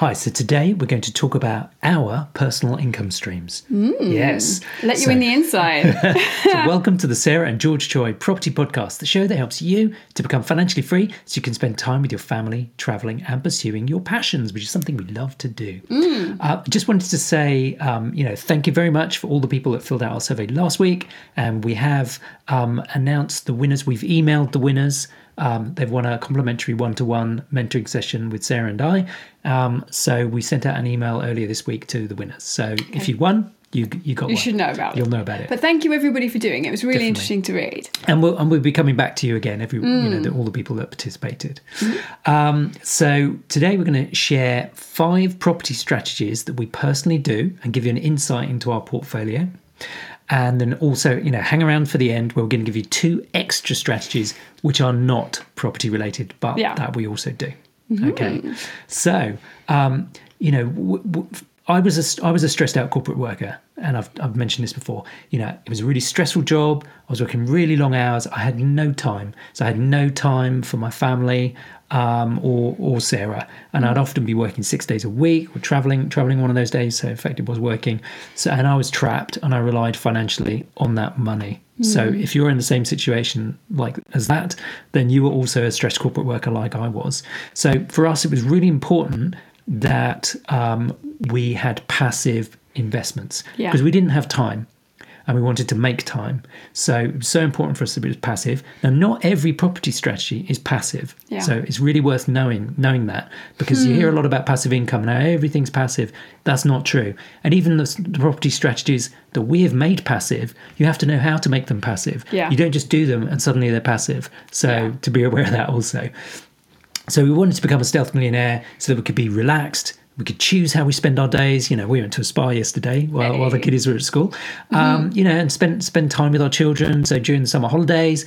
Hi, so today we're going to talk about our personal income streams. Yes. Let you So- in the inside. so welcome to the Sarah and George Choy Property Podcast, the show that helps you to become financially free so you can spend time with your family, traveling, and pursuing your passions, which is something we love to do. Uh, just wanted to say, um, you know, thank you very much for all the people that filled out our survey last week. And we have um, announced the winners. We've emailed the winners. Um, they've won a complimentary one-to-one mentoring session with Sarah and I. Um, so we sent out an email earlier this week to the winners. So if you won, you you got you one. should know about You'll it. know about it. But thank you everybody for doing it. It was really Definitely. interesting to read. and we'll and we'll be coming back to you again every you Mm. know the, all the people that participated Mm-hmm. um, so today we're going to share five property strategies that we personally do and give you an insight into our portfolio and then also you know hang around for the end where we're going to give you two extra strategies which are not property related but Yeah. that we also do. Okay. So um, you know w- w- I was a, I was a stressed out corporate worker, and I've, I've mentioned this before. You know, it was a really stressful job. I was working really long hours. I had no time, so I had no time for my family um, or or Sarah, and I'd often be working six days a week or traveling traveling one of those days. So in fact, it was working. So and I was trapped, and I relied financially on that money. So if you're in the same situation like as that, then you were also a stressed corporate worker like I was. So for us, it was really important that um, we had passive investments Yeah. because we didn't have time and we wanted to make time. So it was so important for us that it was passive. Now, not every property strategy is passive. Yeah. So it's really worth knowing knowing that because you hear a lot about passive income now. Everything's passive. That's not true. And even the, the property strategies that we have made passive, you have to know how to make them passive. Yeah. You don't just do them and suddenly they're passive. So Yeah. to be aware of that also. So we wanted to become a stealth millionaire so that we could be relaxed. We could choose how we spend our days. You know, we went to a spa yesterday while, while the kiddies were at school. Um, you know, and spend spend time with our children. So during the summer holidays,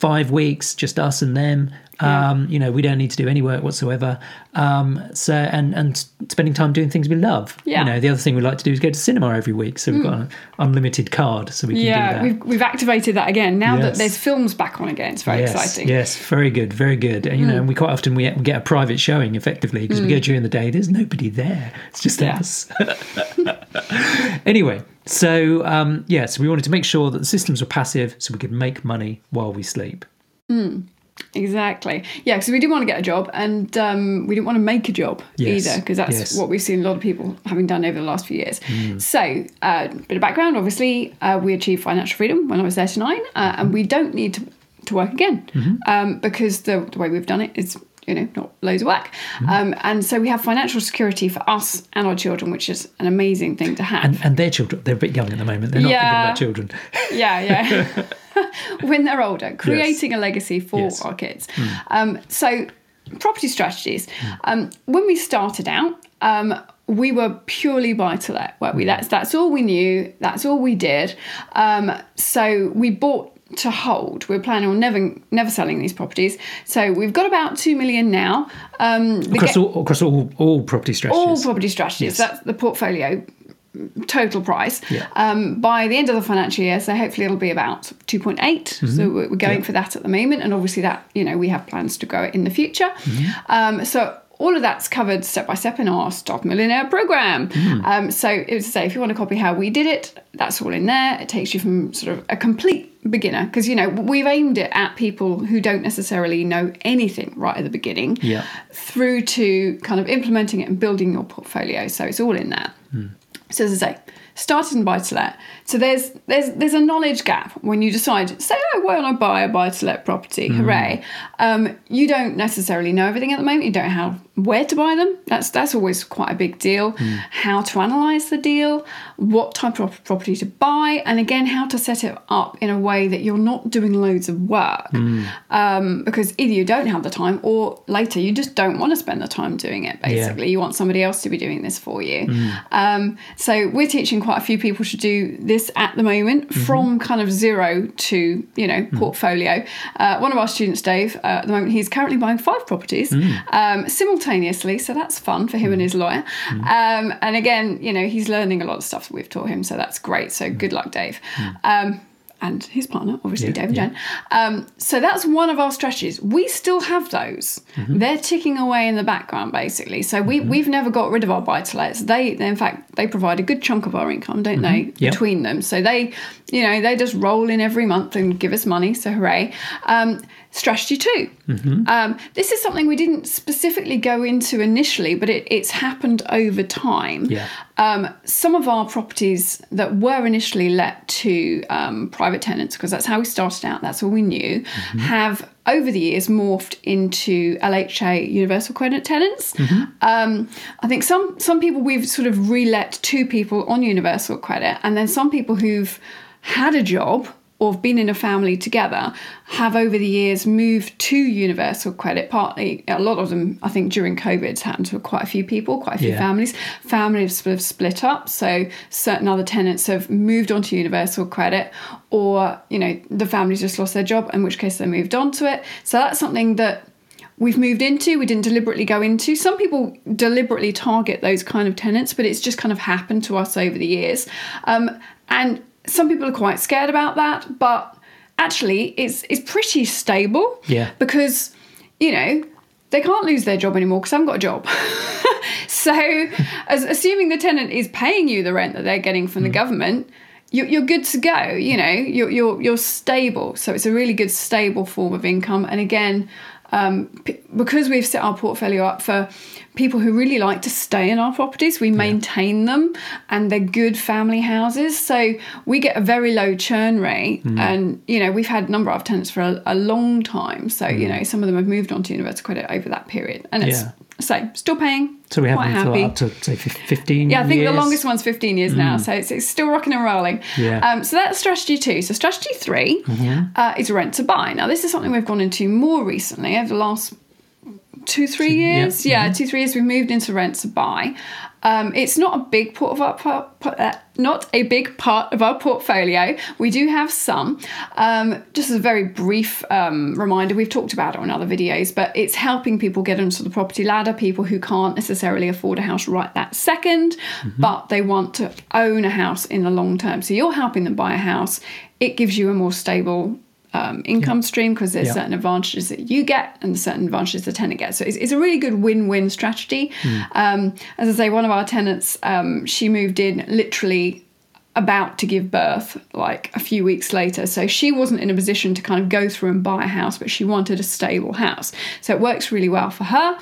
five weeks, just us and them. Yeah. Um, you know, we don't need to do any work whatsoever. Um, so and and spending time doing things we love. Yeah. You know, the other thing we like to do is go to cinema every week. So we've got an unlimited card, so we can do Yeah, that. we've we've activated that again. Now Yes. that there's films back on again, it's very yes, exciting. Yes, very good, very good. And you know, and we quite often we, get a private showing effectively because we go during the day. There's nobody there. It's just Yeah. us. anyway, so um, yeah, so we wanted to make sure that the systems were passive, so we could make money while we sleep. Exactly. Yeah, because we didn't want to get a job and um, we didn't want to make a job Yes, either, because that's yes. what we've seen a lot of people having done over the last few years. Mm. So, uh, bit of background obviously, uh, we achieved financial freedom when I was 39, uh, and we don't need to, to work again Mm-hmm. um, because the, the way we've done it is. You know, not loads of work, Mm-hmm. um, and so we have financial security for us and our children, which is an amazing thing to have. And and their children, they're a bit young at the moment. They're not Yeah. thinking about children. yeah, yeah. when they're older, creating a legacy for Yes. Hmm. our kids. Um, so, property strategies. Um, when we started out, um, we were purely buy to let, weren't Hmm. we? That's that's all we knew. That's all we did. Um, so we bought to hold. We're planning on never never selling these properties. So we've got about two million now. Um, Across ga- all across all, all property strategies. all property strategies. Yes. That's the portfolio total price. Yeah. Um, by the end of the financial year, so hopefully it'll be about 2.8. Mm-hmm. So we're going for that at the moment, and obviously that you know we have plans to grow it in the future. Mm-hmm. Um, so. All of that's covered step by step in our Stealth Millionaire program. Mm-hmm. Um, so, it was to say, if you want to copy how we did it, that's all in there. It takes you from sort of a complete beginner because you know we've aimed it at people who don't necessarily know anything right at the beginning Yeah. through to kind of implementing it and building your portfolio. So it's all in there. So as I say, started in buy to let. So there's there's there's a knowledge gap when you decide, say I want to buy a buy to let property, hooray. Um, you don't necessarily know everything at the moment. You don't how where to buy them. That's that's always quite a big deal. How to analyze the deal, what type of property to buy, and again how to set it up in a way that you're not doing loads of work. Um, because either you don't have the time or later you just don't want to spend the time doing it basically. You want somebody else to be doing this for you. Um, so we're teaching quite a few people to do this at the moment from kind of zero to, you know, portfolio. Uh, one of our students, Dave, uh, at the moment, he's currently buying five properties um, simultaneously. So that's fun for him and his lawyer. Um, and again, you know, he's learning a lot of stuff that we've taught him. So that's great. So good luck, Dave. Um, and his partner, obviously Yeah, Dave and yeah. Jen. Um, so that's one of our strategies. We still have those. Mm-hmm. They're ticking away in the background, basically. So we we've never got rid of our buy to lets. They, in fact, they provide a good chunk of our income, don't they? Mm-hmm. Yep. Between them, so they, you know, they just roll in every month and give us money. So hooray! Um, strategy 2 Mm-hmm. Um, this is something we didn't specifically go into initially, but it, it's happened over time. Yeah. Um, some of our properties that were initially let to um, private tenants, because that's how we started out, that's all we knew, have over the years morphed into LHA universal credit tenants. Um, I think some some people we've sort of relet to people on universal credit, and then some people who've had a job or have been in a family together have over the years moved to universal credit partly a lot of them i think during covid it's happened to quite a few people quite a few Yeah. families. Families have split up so certain other tenants have moved on to universal credit or you know the family's just lost their job in which case they moved on to it. So that's something that we've moved into we didn't deliberately go into. Some people deliberately target those kind of tenants but it's just kind of happened to us over the years. Um, and some people are quite scared about that but actually it's it's pretty stable Yeah. because you know they can't lose their job anymore because I haven't got a job. so, as, assuming the tenant is paying you the rent that they're getting from the hmm. government, you're, you're good to go. You know, you're, you're you're stable. So it's a really good stable form of income. And again, um, p- because we've set our portfolio up for people who really like to stay in our properties, we maintain them, and they're good family houses. So we get a very low churn rate, and you know we've had a number of tenants for a, a long time. So you know some of them have moved on to universal credit over that period, and it's Yeah. So still paying. So we have quite them happy. up to say fif- fifteen. Yeah, I think years. the longest one's 15 years now, so it's, it's still rocking and rolling. Yeah. Um, so that's strategy two. So strategy 3 uh, is rent to buy. Now, this is something we've gone into more recently over the last two, three years. Yeah, two, three years we've moved into rent to buy. Um, it's not a big part of our uh, not a big part of our portfolio. We do have some. Um, just as a very brief um, reminder, we've talked about it on other videos, but it's helping people get onto the property ladder. People who can't necessarily afford a house right that 2nd but they want to own a house in the long term. So you're helping them buy a house. It gives you a more stable um, income stream because there's Yeah. certain advantages that you get and certain advantages the tenant gets. So it's, it's a really good win-win strategy. Um, as I say, one of our tenants, um, she moved in literally about to give birth like a few weeks later so she wasn't in a position to kind of go through and buy a house but she wanted a stable house so it works really well for her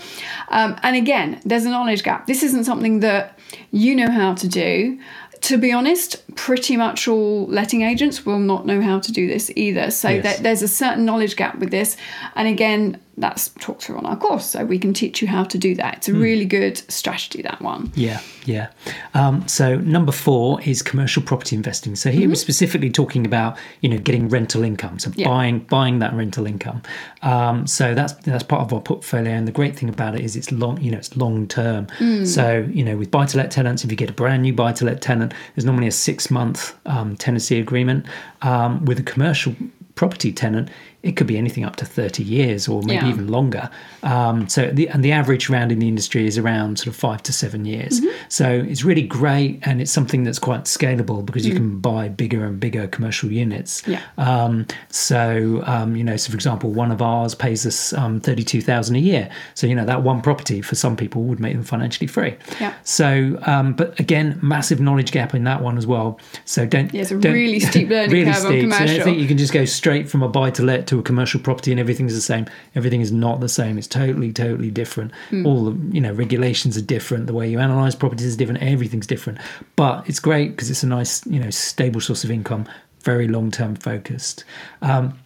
um, and again there's a knowledge gap this isn't something that you know how to do to be honest, pretty much all letting agents will not know how to do this either. So Yes. there- there's a certain knowledge gap with this. And again, that's talked through on our course. So we can teach you how to do that. It's a really good strategy, that one. Yeah, yeah. Um, so number four is commercial property investing. So here we're specifically talking about you know getting rental income, so Mm-hmm. Yeah. buying buying that rental income. Um, so that's that's part of our portfolio, and the great thing about it is it's long you know it's long term. Mm. So you know with buy to let tenants, if you get a brand new buy to let tenant, there's normally a six month um, tenancy agreement. Um, with a commercial property tenant, it could be anything up to 30 years or maybe Yeah. even longer. Um, so the and the average round in the industry is around sort of five to seven years. Mm-hmm. So it's really great, and it's something that's quite scalable because Mm. you can buy bigger and bigger commercial units. Yeah. Um, so um, you know, so for example, one of ours pays us um, thirty-two thousand a year. So you know that one property for some people would make them financially free. Yeah. So, um, but again, massive knowledge gap in that one as well. So don't. Yeah, it's a really steep learning really curve on steep. So I don't commercial. think you can just go straight from a buy to let to a commercial property and everything's the same. Everything is not the same. It's totally, totally different. Hmm. All the you know regulations are different. The way you analyze properties is different. Everything's different. But it's great because it's a nice you know stable source of income, very long term focused. Um,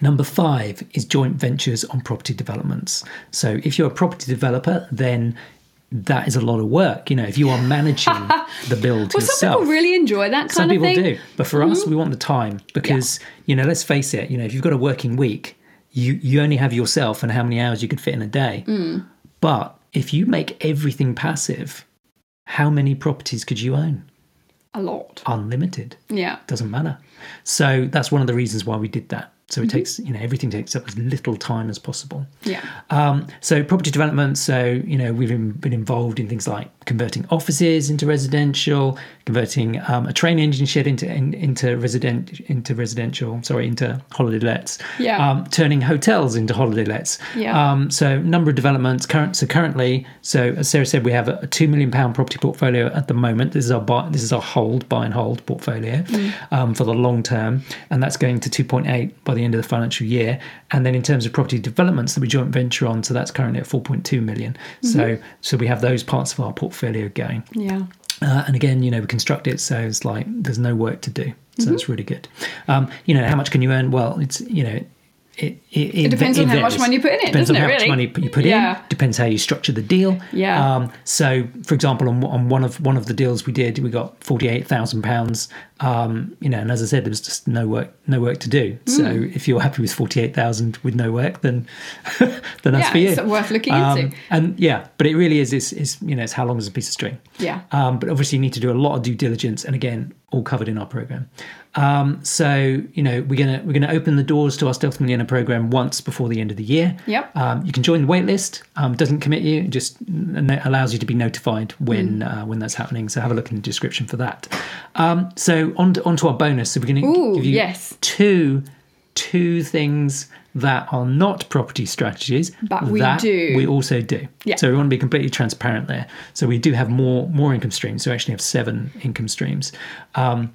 Number five is joint ventures on property developments. So if you're a property developer, then that is a lot of work. You know, if you are managing the build Well, yourself. some people really enjoy that kind Some of people thing. Mm-hmm. do, but for us, we want the time because you know. Let's face it. You know, if you've got a working week, you you only have yourself and how many hours you could fit in a day. Mm. But if you make everything passive, how many properties could you own? A lot. Unlimited. Yeah. Doesn't matter. So that's one of the reasons why we did that. So Mm-hmm. it takes you know everything takes up as little time as possible. Yeah. Um, so property development. So you know we've been been involved in things like converting offices into residential, converting um, a train engine shed into in, into resident into residential. Sorry, into holiday lets. Yeah. Um, turning hotels into holiday lets. Yeah. Um, so number of developments current. So currently, so as Sarah said, we have a, a two million pound property portfolio at the moment. This is our buy, this is our hold buy and hold portfolio um, for the long term, and that's going to two point eight by the end of the financial year. And then in terms of property developments that we joint venture on, so that's currently at four point two million. So so we have those parts of our portfolio going. Yeah. Uh, and again, you know, we construct it so it's like there's no work to do. So Mm-hmm. it's really good. Um, you know, how much can you earn? Well, it's, you know, it, it, it, depends va- on how much money you put in it, Depends on it, how much money you put Yeah. in. Depends how you structure the deal. Yeah. Um, so, for example, on, on one of one of the deals we did, we got forty eight thousand pounds. Um, you know, and as I said, there was just no work, no work to do. So, Hmm. if you're happy with forty eight thousand with no work, then then that's Yeah, for you. it's worth looking Um, into. And yeah, but it really is. Is is you know, it's how long is a piece of string. Yeah. Um, but obviously, you need to do a lot of due diligence, and again, all covered in our program. Um, so you know, we're gonna we're gonna open the doors to our Stealth Millionaire program once before the end of the year. Yep. Um, you can join the waitlist. Um, doesn't commit you, just allows you to be notified when Mm. uh, when that's happening. So have a look in the description for that. Um, so on to, on to our bonus. So we're going to Ooh, give you yes. two two things that are not property strategies But we that do. we also do. Yeah. So we want to be completely transparent there. So we do have more more income streams. So we actually have seven income streams. Um,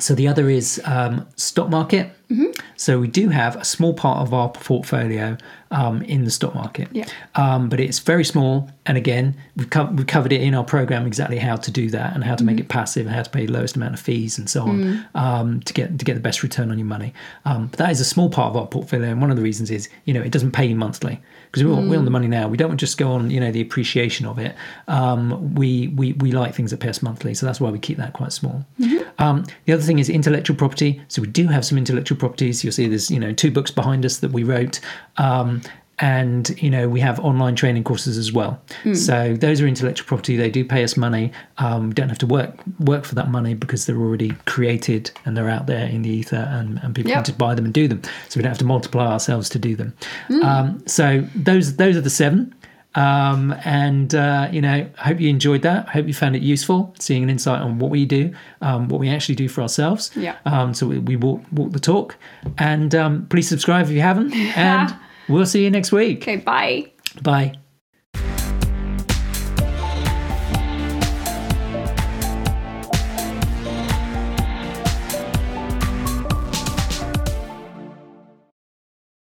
so the other is um, stock market. Mm-hmm. So we do have a small part of our portfolio um, in the stock market, Yeah. um, but it's very small. And again, we've, co- we've covered it in our program exactly how to do that and how to make Mm-hmm. it passive and how to pay the lowest amount of fees and so on Mm. um, to get to get the best return on your money. Um, but that is a small part of our portfolio, and one of the reasons is you know it doesn't pay you monthly because we're, we're on Mm. the money now. We don't just go on you know the appreciation of it. Um, we we we like things that pay us monthly, so that's why we keep that quite small. Mm-hmm. Um, the other thing is intellectual property. So we do have some intellectual properties. You'll see there's you know two books behind us that we wrote. Um, and you know we have online training courses as well. So those are intellectual property. They do pay us money. Um, we don't have to work work for that money because they're already created and they're out there in the ether, and, and people Yep. want to buy them and do them. So we don't have to multiply ourselves to do them. Um, so those those are the seven. Um, and uh, you know, I hope you enjoyed that. I hope you found it useful, seeing an insight on what we do, um, what we actually do for ourselves. Yeah. Um, so we, we walk walk the talk, and um, please subscribe if you haven't, and we'll see you next week. Okay, bye. Bye.